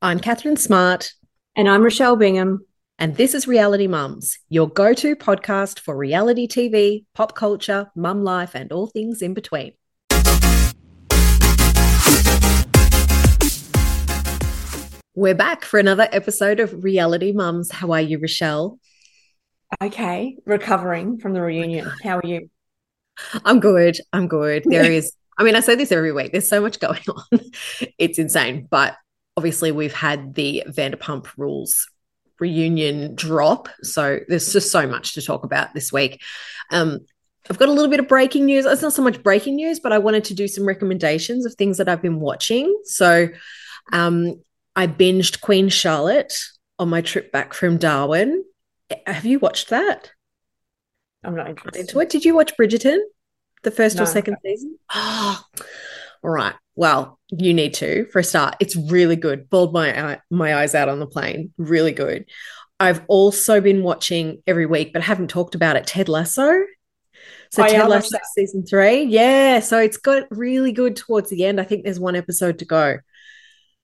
I'm Catherine Smart. And I'm Rochelle Bingham. And this is Reality Mums, your go to podcast for reality TV, pop culture, mum life, and all things in between. We're back for another episode of Reality Mums. How are you, Rochelle? Okay, recovering from the reunion. How are you? I'm good. I'm good. There is, I mean, I say this every week. There's so much going on. It's insane. But obviously, we've had the Vanderpump Rules reunion drop. So there's just so much to talk about this week. Um, I've got a little bit of breaking news. It's not so much breaking news, but I wanted to do some recommendations of things that I've been watching. So um, I binged Queen Charlotte on my trip back from Darwin. Have you watched that? I'm not interested. Into it. Did you watch Bridgerton, the first No. or second season? Oh, all right. Well, you need to for a start. It's really good. Bawled my eye, my eyes out on the plane. Really good. I've also been watching every week, but I haven't talked about it. Ted Lasso. So Oh, I Ted Lasso season three. Yeah. So it's got really good towards the end. I think there's one episode to go.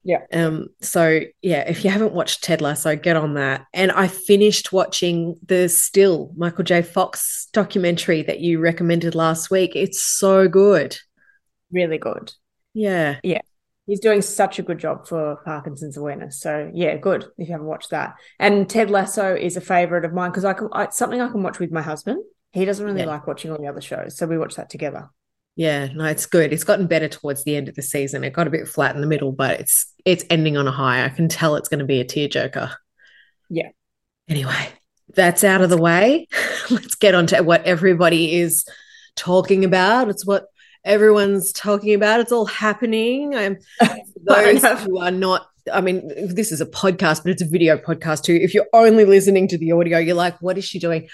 Yeah. Um, so yeah, if you haven't watched Ted Lasso, get on that. And I finished watching the Still Michael J. Fox documentary that you recommended last week. It's so good. Really good. Yeah. Yeah. He's doing such a good job for Parkinson's awareness. So yeah, good if you haven't watched that. And Ted Lasso is a favorite of mine because I can I, it's something I can watch with my husband. He doesn't really Yeah. like watching all the other shows, so we watch that together. Yeah, no, it's good. It's gotten better towards the end of the season. It got a bit flat in the middle, but it's it's ending on a high. I can tell it's going to be a tearjerker. Yeah. Anyway, that's out of the way. Let's get on to what everybody is talking about. It's what everyone's talking about. It's all happening. I'm those who are not I mean, this is a podcast, but it's a video podcast too. If you're only listening to the audio, you're like, what is she doing?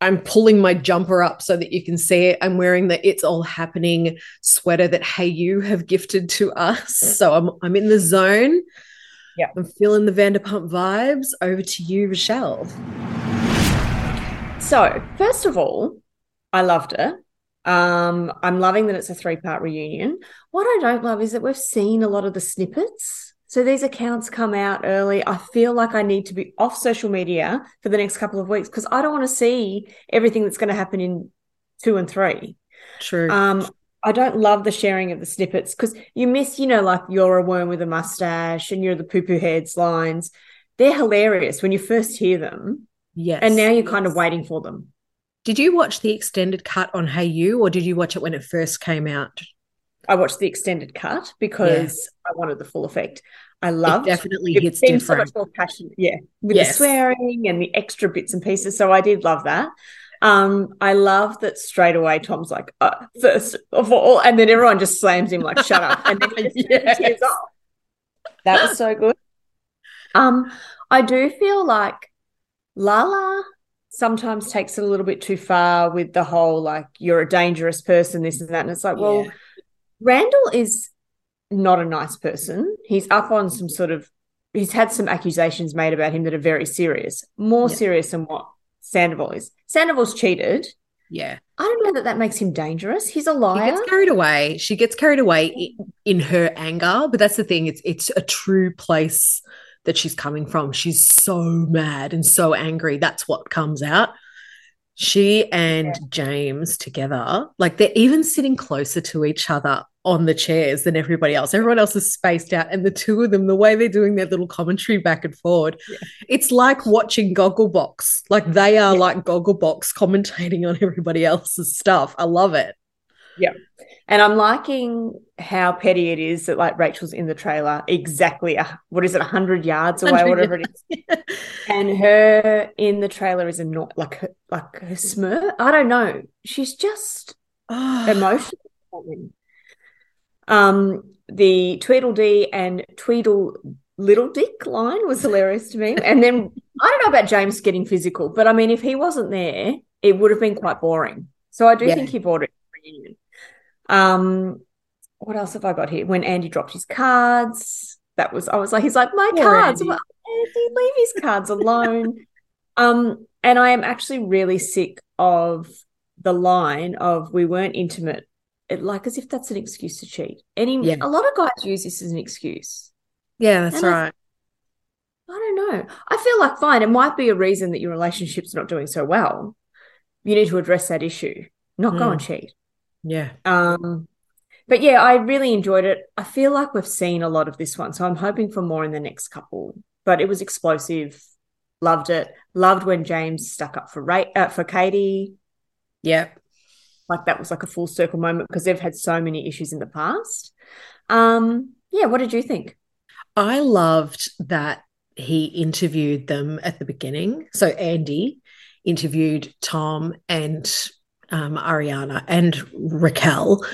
I'm pulling my jumper up so that you can see it. I'm wearing the It's All Happening sweater that Hayu have gifted to us. Mm. So I'm I'm in the zone. Yeah. I'm feeling the Vanderpump vibes. Over to you, Rochelle. So, first of all, I loved it. Um, I'm loving that it's a three part reunion. What I don't love is that we've seen a lot of the snippets. So these accounts come out early. I feel like I need to be off social media for the next couple of weeks because I don't want to see everything that's going to happen in two and three. True. Um, I don't love the sharing of the snippets because you miss, you know, like you're a worm with a mustache and you're the poo poo heads lines. They're hilarious when you first hear them, yes. and now you're kind of waiting for them. Did you watch the extended cut on Hayu or did you watch it when it first came out? I watched the extended cut because I wanted the full effect. I loved it definitely it hits seemed so much more passionate, yeah, with Yes. the swearing and the extra bits and pieces. So I did love that. Um, I love that straight away. Tom's like, uh, first of all, and then everyone just slams him like, "Shut up!" And then he just Yes. tears off. That was so good. Um, I do feel like Lala sometimes takes it a little bit too far with the whole like you're a dangerous person, this and that, and it's like, well, Yeah. Randall is not a nice person. He's up on some sort of, he's had some accusations made about him that are very serious, more Yeah. serious than what Sandoval is. Sandoval's cheated. Yeah. I don't know that that makes him dangerous. He's a She liar. gets carried away. She gets carried away in her anger, but that's the thing. It's it's a true place that she's coming from. She's so mad and so angry. That's what comes out. She and James together, like they're even sitting closer to each other on the chairs than everybody else. Everyone else is spaced out, and the two of them, the way they're doing their little commentary back and forward, Yeah. it's like watching Gogglebox. Like they are like Gogglebox commentating on everybody else's stuff. I love it. And I'm liking how petty it is that like Rachel's in the trailer exactly, a, what is it, 100 yards away, 100 whatever it is. And her in the trailer is annoyed, like her, like her smirk. I don't know. She's just Oh, emotional. Um, the Tweedledee and Tweedle Little Dick line was hilarious to me. And then I don't know about James getting physical, but I mean, if he wasn't there, it would have been quite boring. So I do Yeah. think he brought it to the reunion. Um, what else have I got here? When Andy dropped his cards, that was I was like, he's like, my Poor cards. Andy. Like, Andy, leave his cards alone. um, and I am actually really sick of the line of we weren't intimate. It, like as if that's an excuse to cheat. Any Yeah. a lot of guys use this as an excuse. yeah, that's And I- don't know. I feel like fine. It might be a reason that your relationship's not doing so well. You need to address that issue, not mm. go and cheat. Yeah. Um, but yeah, I really enjoyed it. I feel like we've seen a lot of this one, so I'm hoping for more in the next couple. But it was explosive. Loved it. Loved when James stuck up for Ray, uh, for Katie. Yeah, like that was like a full circle moment because they've had so many issues in the past. Um, yeah, what did you think? I loved that he interviewed them at the beginning. So Andy interviewed Tom and um, Ariana and Raquel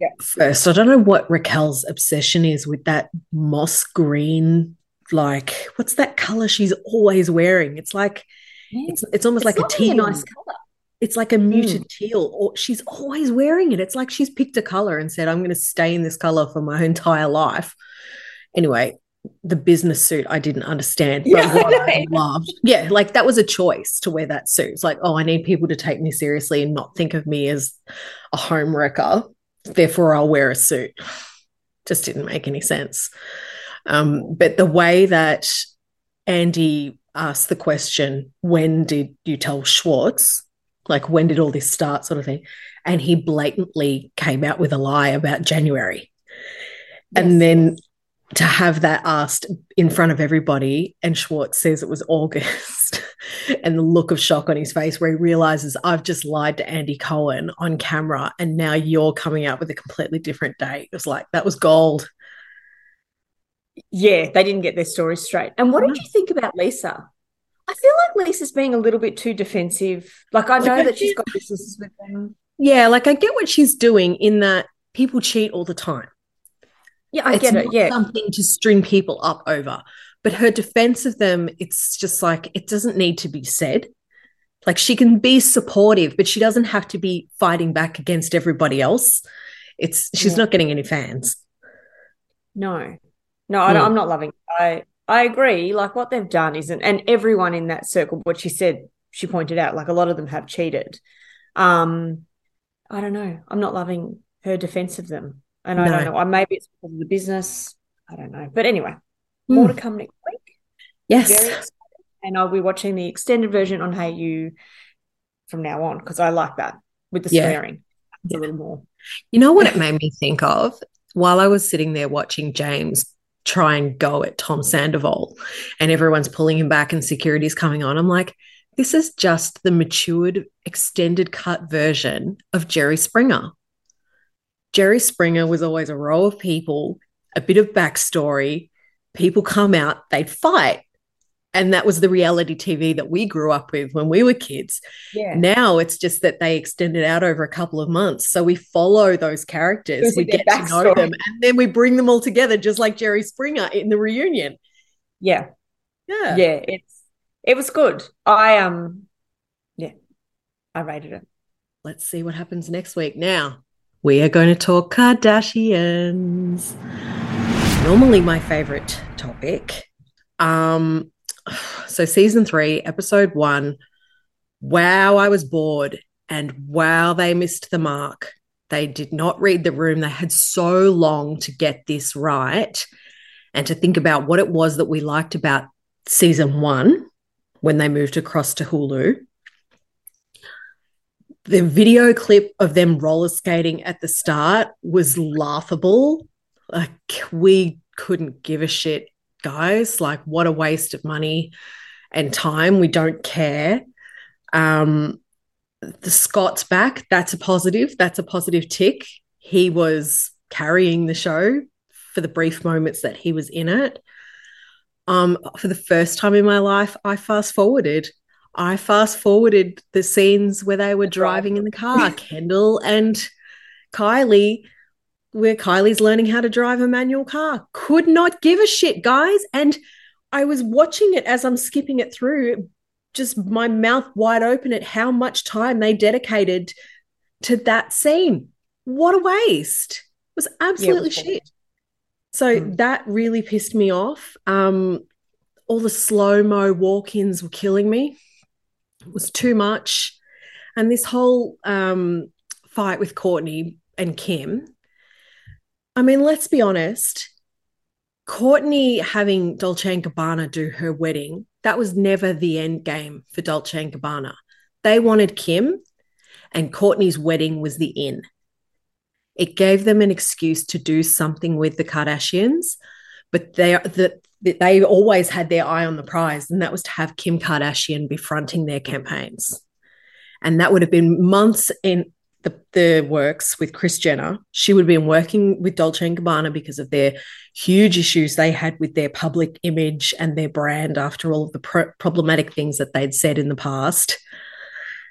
yeah. first. I don't know what Raquel's obsession is with that moss green, like what's that color she's always wearing? It's like yeah. it's it's almost it's like a teal. A nice color. It's like a muted mm. teal, or she's always wearing it. It's like she's picked a color and said, "I'm going to stay in this color for my entire life." Anyway, the business suit I didn't understand, but yeah, what I loved, yeah, like that was a choice to wear that suit. It's like, oh, I need people to take me seriously and not think of me as a home wrecker. Therefore, I'll wear a suit. Just didn't make any sense. Um, but the way that Andy asked the question, when did you tell Schwartz? Like, when did all this start, sort of thing? And he blatantly came out with a lie about January. Yes. And then to have that asked in front of everybody, and Schwartz says it was August, and the look of shock on his face where he realizes I've just lied to Andy Cohen on camera, and now you're coming out with a completely different date. It was like that was gold. Yeah, they didn't get their story straight. And what did mm-hmm. you think about Lisa? I feel like Lisa's being a little bit too defensive. Like I know like, that she's got businesses with them. Yeah, like I get what she's doing in that people cheat all the time. Yeah, I it's get it. Yeah. Something to string people up over. But her defense of them, it's just like it doesn't need to be said. Like she can be supportive, but she doesn't have to be fighting back against everybody else. It's she's yeah. not getting any fans. No, no, I, am not loving. It. I I agree. Like what they've done isn't, and everyone in that circle, what she said, she pointed out, like a lot of them have cheated. Um, I don't know. I'm not loving her defense of them, and I don't know. Maybe it's because of the business. I don't know. But anyway, mm. more to come next week. Yes, and I'll be watching the extended version on Hayu from now on because I like that with the yeah. swearing. Yeah. a little more. You know what it made me think of while I was sitting there watching James try and go at Tom Sandoval and everyone's pulling him back and security's coming on. I'm like, this is just the matured, extended cut version of Jerry Springer. Jerry Springer was always a row of people, a bit of backstory. People come out, they'd fight and that was the reality TV that we grew up with when we were kids. Yeah. Now it's just that they extend it out over a couple of months. So we follow those characters, we get to know them, and then we bring them all together, just like Jerry Springer in the reunion. Yeah. Yeah. Yeah. It's it was good. I um yeah, I rated it. Let's see what happens next week. Now we are going to talk Kardashians. Normally my favorite topic. Um so season three, episode one. Wow, I was bored, and wow, they missed the mark. They did not read the room. They had so long to get this right and to think about what it was that we liked about season one when they moved across to Hulu. The video clip of them roller skating at the start was laughable. Like, we couldn't give a shit guys. Like, what a waste of money and time. We don't care. Um, the Scott's back. That's a positive. That's a positive tick. He was carrying the show for the brief moments that he was in it. Um, for the first time in my life, I fast forwarded. I fast forwarded the scenes where they were driving in the car, Kendall and Kylie where Kylie's learning how to drive a manual car. Could not give a shit, guys. And I was watching it as I'm skipping it through, just my mouth wide open at how much time they dedicated to that scene. What a waste. It was absolutely yeah, shit. So mm. that really pissed me off. Um, all the slow mo walk ins were killing me. Was too much. And this whole um, fight with Courtney and Kim, I mean, let's be honest. Courtney having Dolce and Gabbana do her wedding, that was never the end game for Dolce and Gabbana. They wanted Kim, and Courtney's wedding was the in. It gave them an excuse to do something with the Kardashians, but they the, they always had their eye on the prize, and that was to have Kim Kardashian be fronting their campaigns. And that would have been months in the, the works with Kris Jenner. She would have been working with Dolce and Gabbana because of their huge issues they had with their public image and their brand after all of the pro- problematic things that they'd said in the past.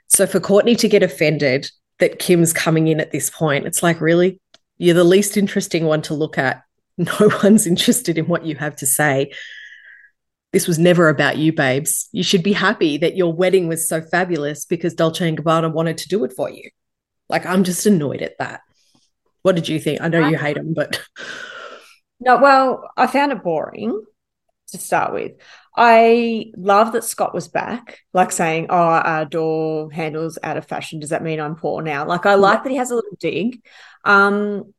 So for Courtney to get offended that Kim's coming in at this point, it's like, really? You're the least interesting one to look at. No one's interested in what you have to say. This was never about you, babes. You should be happy that your wedding was so fabulous because Dolce and Gabbana wanted to do it for you. Like, I'm just annoyed at that. What did you think? I know you hate them, but. No, well, I found it boring to start with. I love that Scott was back, like saying, Oh, our door handles out of fashion. Does that mean I'm poor now? Like, I like that he has a little dig. Um,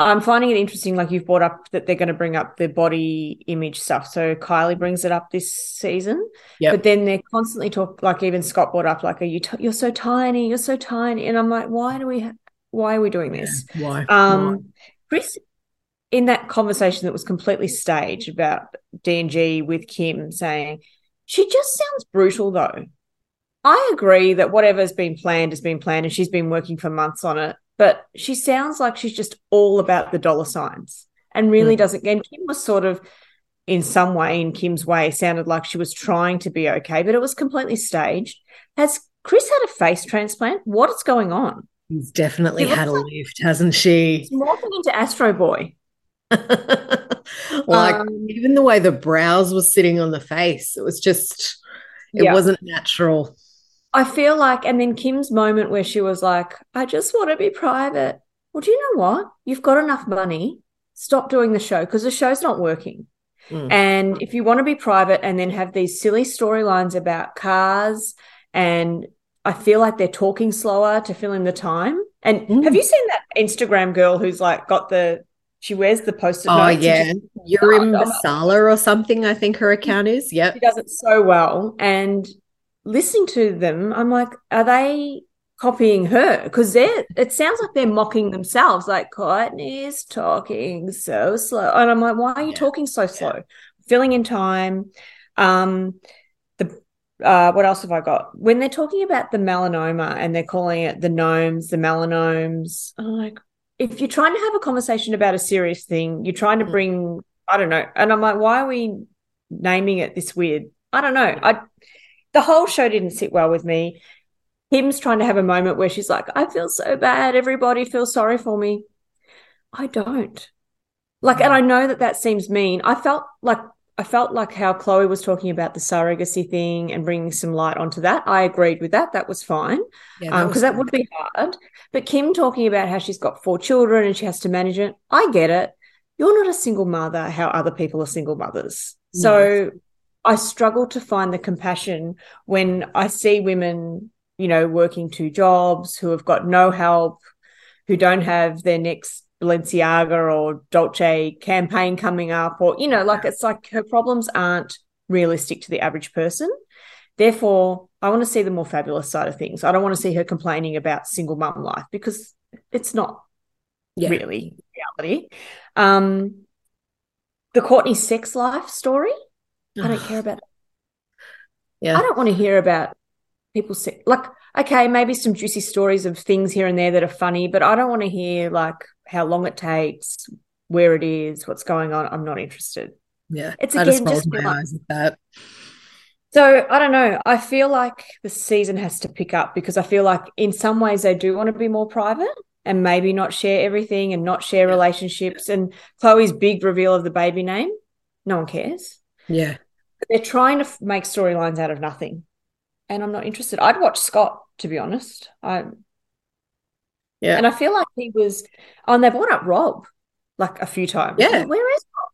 I'm finding it interesting, like you've brought up that they're going to bring up the body image stuff. So Kylie brings it up this season, Yep. but then they're constantly talk. Like even Scott brought up, like, "Are you? T- you're so tiny. You're so tiny." And I'm like, "Why do we? Ha- why are we doing this?" Why? Why? Um, Kris, in that conversation that was completely staged about D and G with Kim saying, she just sounds brutal though. I agree that whatever's been planned has been planned and she's been working for months on it, but she sounds like she's just all about the dollar signs and really Mm. doesn't. And Kim was sort of, in some way, in Kim's way, sounded like she was trying to be okay, but it was completely staged. Has Kris had a face transplant? What is going on? He's definitely had a like- lift, hasn't she? He's morphing into Astro Boy. like Um, even the way the brows were sitting on the face, it was just it Yeah. wasn't natural. I feel like, and then Kim's moment where she was like, I just want to be private. Well, do you know what? You've got enough money. Stop doing the show because the show's not working. Mm. And if you want to be private and then have these silly storylines about cars, and I feel like they're talking slower to fill in the time. And Mm. have you seen that Instagram girl who's like got the, she wears the post-it Oh yeah, Oh, oh. Masala or something. I think her account is. Yep. she does it so well. And listening to them, I'm like, are they copying her? Because they're it sounds like they're mocking themselves. Like Courtney's talking so slow. And I'm like, why are you Yeah. talking so slow? Filling in time. Um the uh what else have I got? When they're talking about the melanoma and they're calling it the gnomes, the melanomes, I'm like, if you're trying to have a conversation about a serious thing, you're trying to Mm. bring, I don't know. And I'm like, why are we naming it this weird? I don't know. I the whole show didn't sit well with me. Kim's trying to have a moment where she's like, I feel so bad. Everybody feels sorry for me. I don't. Like, and I know that that seems mean. I felt like I felt like how Khloé was talking about the surrogacy thing and bringing some light onto that. I agreed with that. That was fine Yeah, because um, that, would be hard. But Kim talking about how she's got four children and she has to manage it. I get it. You're not a single mother. How other people are single mothers. So I struggle to find the compassion when I see women, you know, working two jobs who have got no help, who don't have their next Balenciaga or Dolce campaign coming up, or, you know, like it's like her problems aren't realistic to the average person. Therefore, I want to see the more fabulous side of things. I don't want to see her complaining about single mum life because it's not yeah. really reality. Um, the Courtney sex life story. I don't care about that. Yeah. I don't want to hear about people like okay, maybe some juicy stories of things here and there that are funny, but I don't want to hear like how long it takes, where it is, what's going on. I'm not interested. Yeah. It's I just again just my like- eyes at that. So I don't know. I feel like the season has to pick up because I feel like in some ways they do want to be more private and maybe not share everything and not share Yeah. relationships. And Khloé's big reveal of the baby name, no one cares. Yeah. They're trying to f- make storylines out of nothing, and I'm not interested. I'd watch Scott to be honest. I Yeah. and I feel like he was. Oh, and they brought up Rob like a few times. Yeah. where is Rob?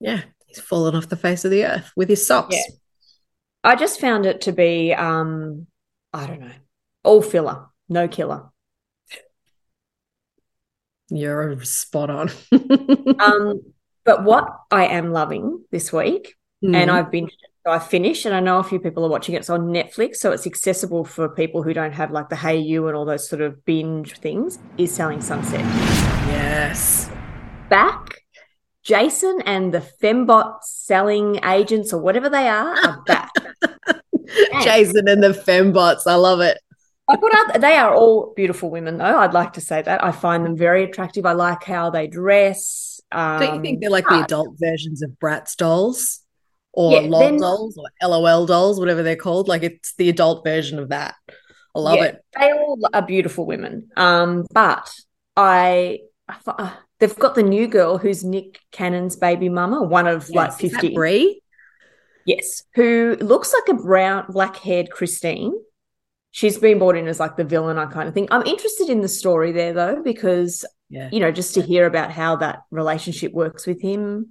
Yeah. He's fallen off the face of the earth with his socks. Yeah. I just found it to be um I don't know. All filler, no killer. You're spot on. Um But what I am loving this week, Mm. and I've been so I finished, and I know a few people are watching it. It's on Netflix, so it's accessible for people who don't have like the Hayu and all those sort of binge things. Is Selling Sunset yes. back? Jason and the Fembot selling agents or whatever they are are back. Jason and the fembots. I love it. I put out they are all beautiful women though. I'd like to say that. I find them very attractive. I like how they dress. Um, Don't you think they're like the adult versions of Bratz dolls or Yeah, LOL then- dolls or LOL dolls, whatever they're called? Like it's the adult version of that. I love Yeah, it. They all are beautiful women. Um, but I, I uh, they've got the new girl who's Nick Cannon's baby mama, one of like Yes. That fifty. Bre? Yes, who looks like a brown, black-haired Christine. She's been brought in as like the villain, I kind of think. I'm interested in the story there though, because Yeah. you know, just to hear about how that relationship works with him,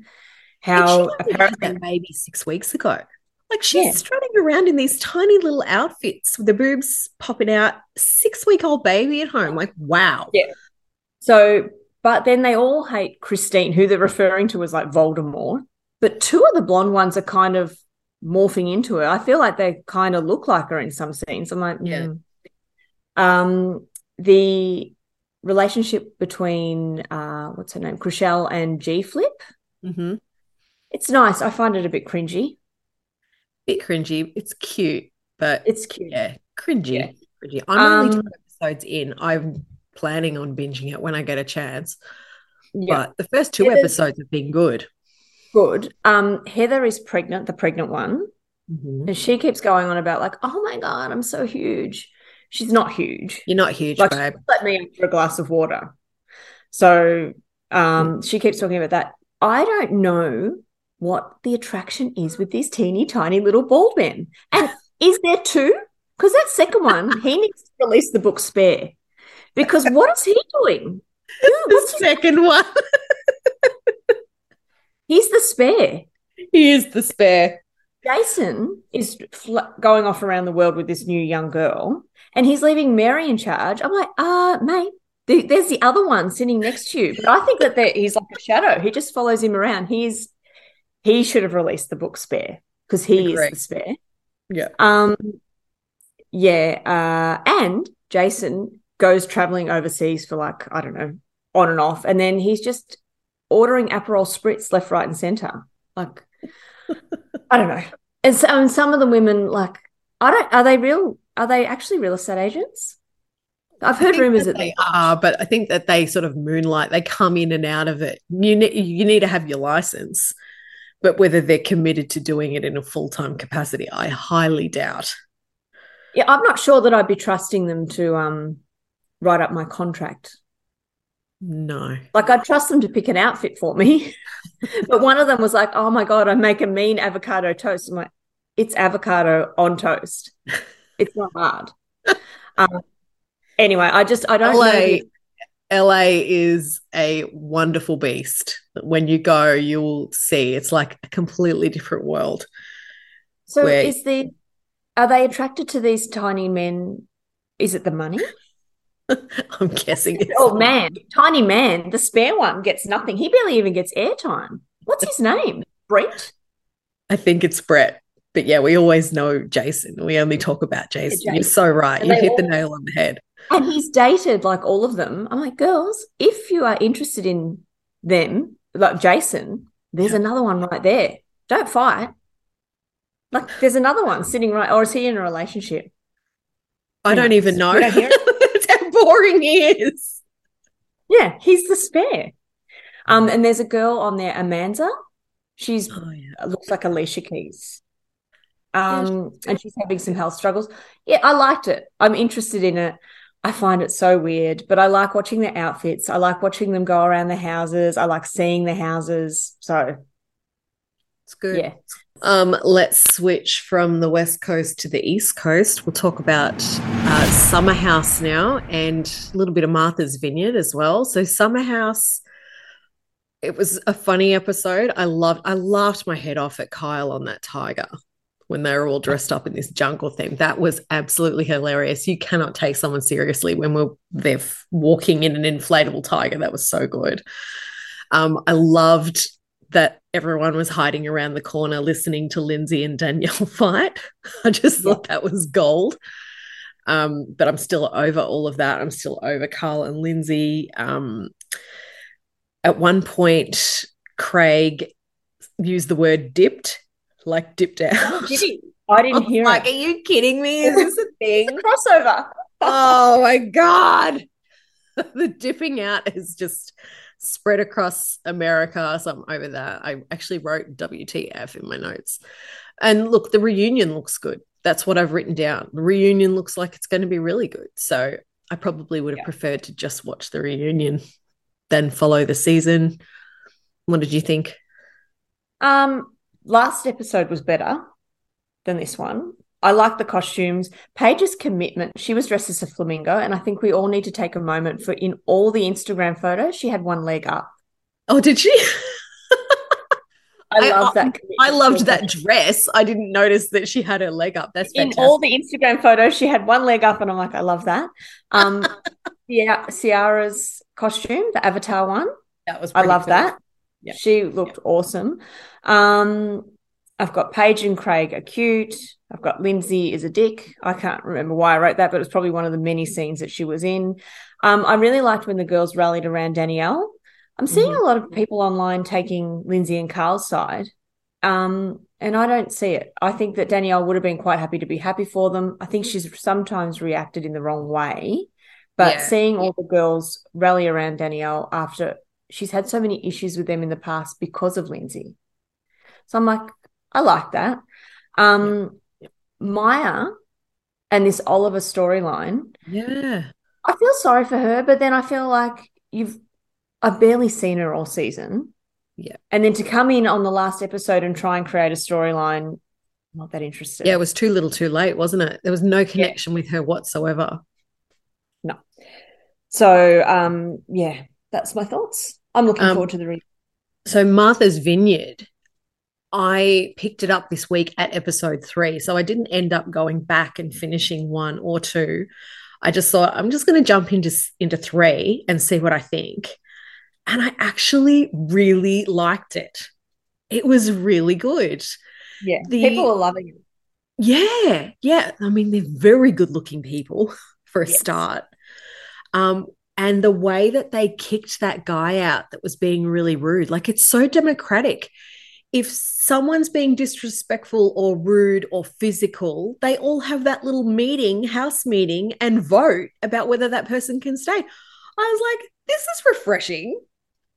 how apparently that baby six weeks ago. Like she's Yeah. strutting around in these tiny little outfits with the boobs popping out, six week old baby at home. Like, wow. Yeah. So, but then they all hate Christine, who they're referring to as like Voldemort. But two of the blonde ones are kind of morphing into her. I feel like they kind of look like her in some scenes. I'm like, Yeah. mm. Um, the relationship between uh, what's her name, Chrishell and G Flip. hmm It's nice. I find it a bit cringy. Bit cringy. It's cute, but It's cute. yeah, cringy. Yeah. Cringy. I'm only Um, two episodes in. I'm planning on binging it when I get a chance. Yeah. But the first two is- episodes have been good. Good. Um, Heather is pregnant, the pregnant one. Mhm. And she keeps going on about like, oh my God, I'm so huge. She's not huge. You're not huge, Like, babe. let me after a glass of water. So um, she keeps talking about that. I don't know what the attraction is with these teeny tiny little bald men. And is there two? Because that second one, he needs to release the book Spare. Because what is he doing? Who, The what's his, second one. he's the spare. he is the spare. Jason is fl- going off around the world with this new young girl, and he's leaving Mary in charge. I'm like, uh, mate, th- there's the other one sitting next to you. But I think that he's like a shadow. He just follows him around. He's he should have released the book Spare because he Agree. is the spare. Yeah. Um, yeah, uh, and Jason goes traveling overseas for like I don't know, on and off, and then he's just ordering Aperol spritz left, right, and center. Like, I don't know. And so, and some of the women, like, I don't. Are they real? Are they actually real estate agents? I've heard rumors that that they are, but I think that they sort of moonlight. They come in and out of it. You ne- you need to have your license, but whether they're committed to doing it in a full time capacity, I highly doubt. Yeah, I'm not sure that I'd be trusting them to um write up my contract. No, Like I'd trust them to pick an outfit for me. but one of them was like, "Oh my god, I make a mean avocado toast." I'm like, "It's avocado on toast. It's not hard." um, anyway, I just I don't know. LA, the- LA is a wonderful beast. When you go, you'll see it's like a completely different world. So where- is the are they attracted to these tiny men? Is it the money? I'm guessing. It's Oh man, tiny man, the spare one gets nothing. He barely even gets airtime. What's his name? Brent? I think it's Brett. But yeah, we always know Jason. We only talk about Jason. You're so right. And You hit the nail on the head. And he's dated like all of them. I'm like, girls, if you are interested in them, like Jason, there's Yeah. another one right there. Don't fight. Like, there's another one sitting right, or is he in a relationship? I Who don't even know. We don't That's how boring he is. Yeah, he's the spare. Um, and there's a girl on there, Amanda. She's Oh yeah. looks like Alicia Keys. Um, and she's having some health struggles. Yeah, I liked it. I'm interested in it. I find it so weird, but I like watching their outfits. I like watching them go around the houses. I like seeing the houses. So It's good. yeah, Um, let's switch from the west coast to the east coast. We'll talk about uh, Summer House now and a little bit of Martha's Vineyard as well. So Summer House, it was a funny episode. I loved. I laughed my head off at Kyle on that tiger when they were all dressed up in this jungle theme. That was absolutely hilarious. You cannot take someone seriously when we're they're walking in an inflatable tiger. That was so good. Um, I loved that everyone was hiding around the corner listening to Lindsay and Danielle fight. I just thought that was gold. Um, but I'm still over all of that. I'm still over Carl and Lindsay. Um, at one point, Craig used the word dipped, like dipped out. Did? I didn't I hear like, it. Are you kidding me? Is this a thing? crossover. oh my God. the dipping out is just spread across America. So I'm over that. I actually wrote WTF in my notes. And look, the reunion looks good. That's what I've written down. The reunion looks like it's going to be really good. So I probably would have yeah. preferred to just watch the reunion than follow the season. What did you think? Um, last episode was better than this one. I like the costumes. Paige's commitment. She was dressed as a flamingo, and I think we all need to take a moment for in all the Instagram photos, she had one leg up. Oh, did she? I, love that. I loved that dress. I didn't notice that she had her leg up. That's fantastic. in all the Instagram photos. She had one leg up, and I'm like, I love that. Um, yeah, Ciara's costume, the Avatar one. That was. I love cool. that. Yeah. She looked yeah. awesome. Um, I've got Paige and Craig are cute. I've got Lindsay is a dick. I can't remember why I wrote that, but it was probably one of the many scenes that she was in. Um, I really liked when the girls rallied around Danielle. I'm seeing mm-hmm. a lot of people online taking Lindsay and Carl's side. Um, and I don't see it. I think that Danielle would have been quite happy to be happy for them. I think she's sometimes reacted in the wrong way. But yeah. seeing all the girls rally around Danielle after she's had so many issues with them in the past because of Lindsay. So I'm like, I like that. Um, yeah. Maya and this Oliver storyline. Yeah. I feel sorry for her, but then I feel like you've I've barely seen her all season. Yeah. And then to come in on the last episode and try and create a storyline, not that interested. Yeah, it was too little too late, wasn't it? There was no connection yeah. with her whatsoever. No. So um yeah, that's my thoughts. I'm looking um, forward to the read. so Martha's Vineyard I picked it up this week at episode three. So I didn't end up going back and finishing one or two. I just thought I'm just going to jump into into three and see what I think. And I actually really liked it. It was really good. Yeah, the, people are loving it. Yeah, yeah. I mean, they're very good looking people for a yes. start. Um, and the way that they kicked that guy out that was being really rude, like it's so democratic if someone's being disrespectful or rude or physical, they all have that little meeting, house meeting, and vote about whether that person can stay. I was like, this is refreshing.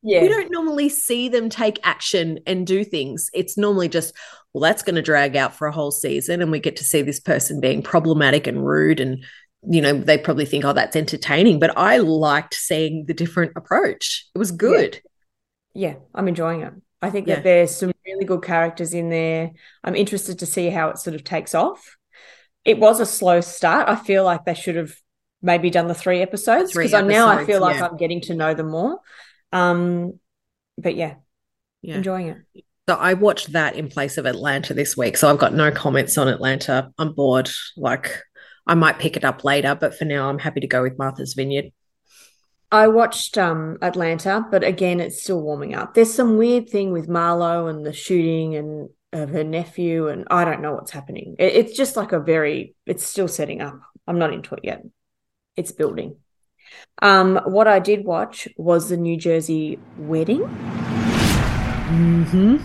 Yeah. We don't normally see them take action and do things. It's normally just, well, that's going to drag out for a whole season. And we get to see this person being problematic and rude. And, you know, they probably think, oh, that's entertaining. But I liked seeing the different approach. It was good. Yeah, yeah I'm enjoying it. I think yeah. that there's some really good characters in there. I'm interested to see how it sort of takes off. It was a slow start. I feel like they should have maybe done the three episodes because now I feel like yeah. I'm getting to know them more. Um, but yeah, yeah, enjoying it. So I watched that in place of Atlanta this week. So I've got no comments on Atlanta. I'm bored. Like I might pick it up later, but for now, I'm happy to go with Martha's Vineyard. I watched um, Atlanta, but again, it's still warming up. There's some weird thing with Marlo and the shooting and of her nephew, and I don't know what's happening. It, it's just like a very, it's still setting up. I'm not into it yet. It's building. Um, what I did watch was the New Jersey wedding. Mm-hmm.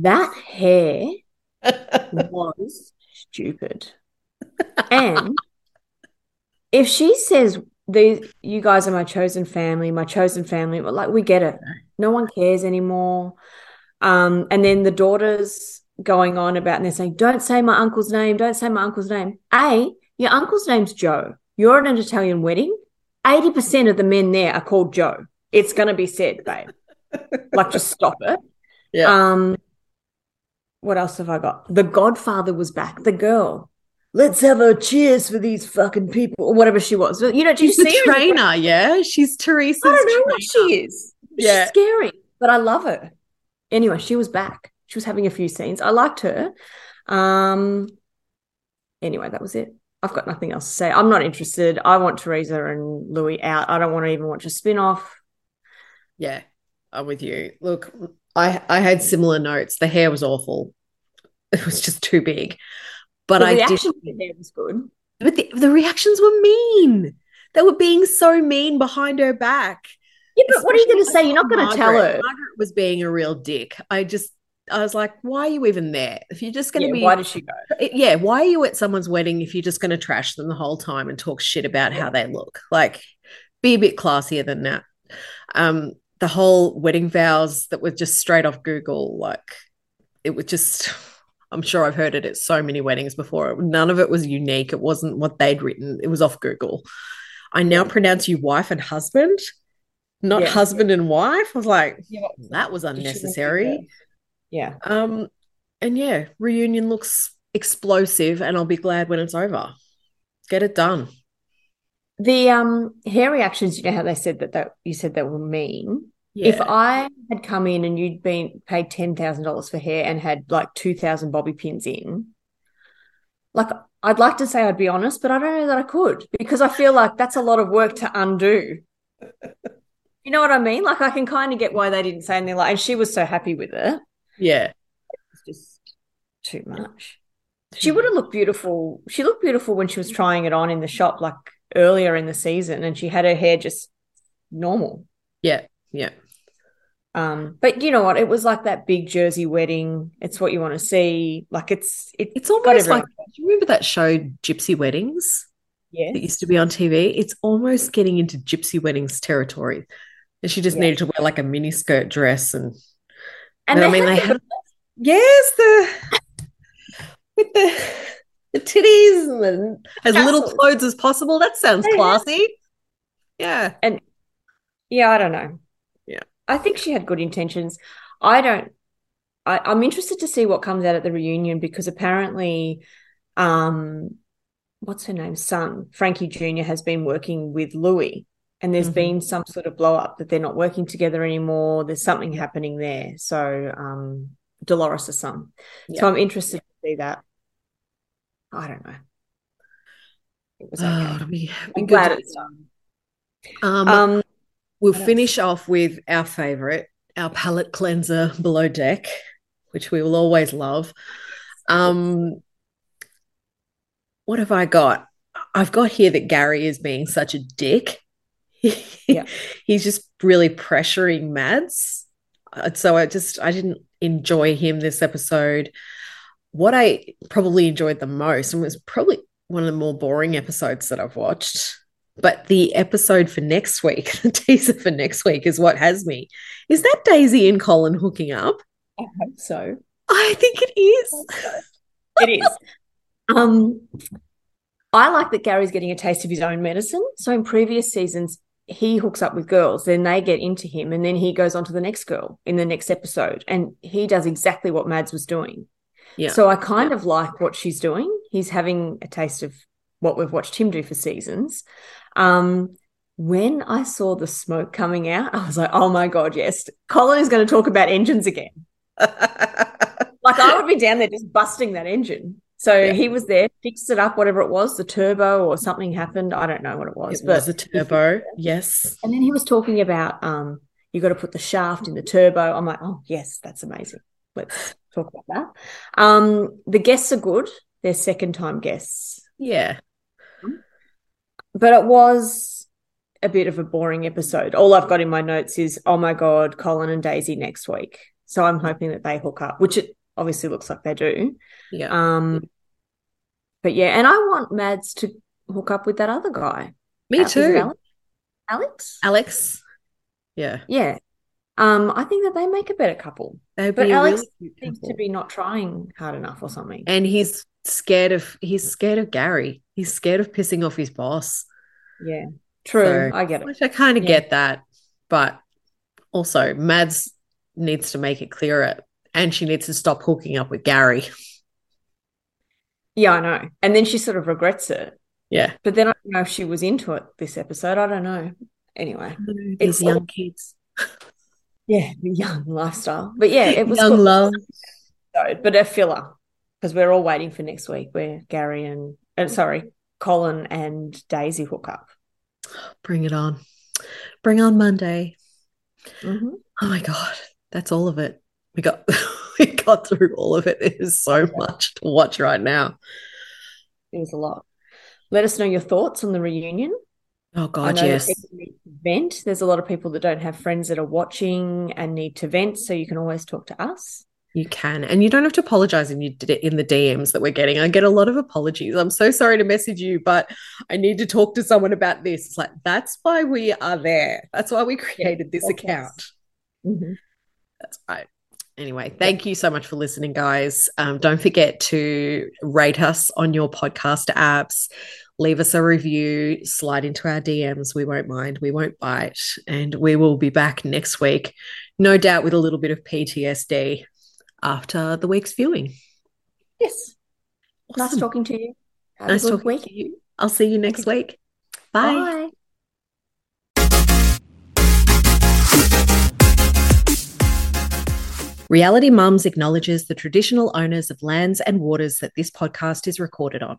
That hair was stupid. And if she says these you guys are my chosen family, my chosen family. But like we get it. No one cares anymore. Um, and then the daughters going on about and they're saying, Don't say my uncle's name, don't say my uncle's name. A, your uncle's name's Joe. You're at an Italian wedding. 80% of the men there are called Joe. It's gonna be said, babe. like just stop it. Yeah. Um what else have I got? The Godfather was back. The girl let's have a cheers for these fucking people or whatever she was. You know, she's the trainer, yeah. She's Teresa. I don't know trainer. what she is. Yeah. She's scary, but I love her. Anyway, she was back. She was having a few scenes. I liked her. Um anyway, that was it. I've got nothing else to say. I'm not interested. I want Teresa and Luis out. I don't want to even watch a spin-off. Yeah, I'm with you. Look, I I had similar notes. The hair was awful. It was just too big. But the I did reaction to the hair was good. but the, the reactions were mean. They were being so mean behind her back. Yeah, but what are you going to say? You're not going to tell her. Margaret was being a real dick. I just I was like, why are you even there? If you're just going to Yeah, be why does she go? yeah, why are you at someone's wedding if you're just going to trash them the whole time and talk shit about how they look? Like, be a bit classier than that. Um, the whole wedding vows that were just straight off Google, like, it was just. I'm sure I've heard it at so many weddings before. None of it was unique. It wasn't what they'd written. It was off Google. I now pronounce you wife and husband, not Yeah. husband and wife. I was like, Yeah, that was unnecessary. Yeah. Um, and yeah, reunion looks explosive, and I'll be glad when it's over. Get it done. The um hair reactions, you know how they said that that you said they were mean. If I had come in and you'd been paid ten thousand dollars for hair and had like two thousand bobby pins in, like I'd like to say I'd be honest, but I don't know that I could because I feel like that's a lot of work to undo. You know what I mean? Like I can kind of get why they didn't say anything like, and she was so happy with it. yeah, It's just too much. She would have looked beautiful. She looked beautiful when she was trying it on in the shop, like earlier in the season, and she had her hair just normal. yeah, yeah. Um, but you know what? It was like that big Jersey wedding. It's what you want to see. Like it's it, It's almost like do you remember that show Gypsy Weddings Yeah. that used to be on TV? It's almost getting into Gypsy Weddings territory. And she just Yeah. needed to wear like a mini skirt dress and and I mean, they the- have- yes, the with the the titties and the, as little clothes as possible. That sounds classy. Yeah. And yeah, I don't know. I think she had good intentions. I don't. I, I'm interested to see what comes out at the reunion because apparently, um, what's her name? Son Frankie Jr. has been working with Luis, and there's Mhm. been some sort of blow up that they're not working together anymore. There's something happening there. So, um, Dolores' son. Yeah. So I'm interested to see that. I don't know. It was okay. Oh, it'll be, be I'm good glad it's done. Um, Um, we'll finish off with our favorite, our palate cleanser below deck, which we will always love. Um, what have I got? I've got here that Gary is being such a dick. Yeah. He's just really pressuring Mads. Uh, So I just I didn't enjoy him this episode. What I probably enjoyed the most, and was probably one of the more boring episodes that I've watched, but the episode for next week, the teaser for next week, is what has me. Is that Daisy and Colin hooking up? I hope so. I think it is. It is. Um, I like that Gary's getting a taste of his own medicine. So in previous seasons, he hooks up with girls, then they get into him, and then he goes on to the next girl in the next episode. And he does exactly what Mads was doing. Yeah. So I kind of like what she's doing. He's having a taste of what we've watched him do for seasons. Um, when I saw the smoke coming out, I was like, oh my God, yes. Colin is going to talk about engines again. Like I would be down there just busting that engine. So Yeah. he was there, fixed it up, whatever it was, the turbo or something happened. I don't know what it was, it but was a turbo. Yes. and then he was talking about um, you got to put the shaft in the turbo. I'm like, oh yes, that's amazing. Let's talk about that. Um, the guests are good. They're second time guests, Yeah. But it was a bit of a boring episode. All I've got in my notes is, oh my god, Colin and Daisy next week. So I'm hoping that they hook up, which it obviously looks like they do. Yeah. Um, but yeah, and I want Mads to hook up with that other guy. Me too. Alex? Alex? Alex. Yeah. Yeah. Um, I think that they make a better couple. They'd But Alex really Seems to be not trying hard enough or something. And he's scared of he's scared of Gary. He's scared of pissing off his boss. Yeah. True. So- I get it. Which I kind of Yeah. get that. But also Mads needs to make it clearer and she needs to stop hooking up with Gary. Yeah, I know. And then she sort of regrets it. Yeah. But then I don't know if she was into it this episode. I don't know. Anyway. These It's- young kids. Yeah, young lifestyle. But yeah, it was young cool. love. but a filler because we're all waiting for next week where Gary and, and sorry, Colin and Daisy hook up. Bring it on. Bring on Monday. Mhm. Oh my God. That's all of it. We got we got through all of it. There's so much to watch right now. It was a lot. Let us know your thoughts on the reunion. Oh God, yes. vent. There's a lot of people that don't have friends that are watching and need to vent, so you can always talk to us. You can, and you don't have to apologize in you in the DMs that we're getting. I get a lot of apologies. I'm so sorry to message you, but I need to talk to someone about this. It's like that's why we are there. That's why we created this account. Mm-hmm. That's right. Anyway, thank you so much for listening, guys. Um, don't forget to rate us on your podcast apps. Leave us a review, slide into our DMs. We won't mind. We won't bite. And we will be back next week, no doubt with a little bit of PTSD after the week's viewing. Yes. Awesome. Nice talking to you. Have nice talking week. to you. I'll see you next week. Bye. Bye. Reality Mums acknowledges the traditional owners of lands and waters that this podcast is recorded on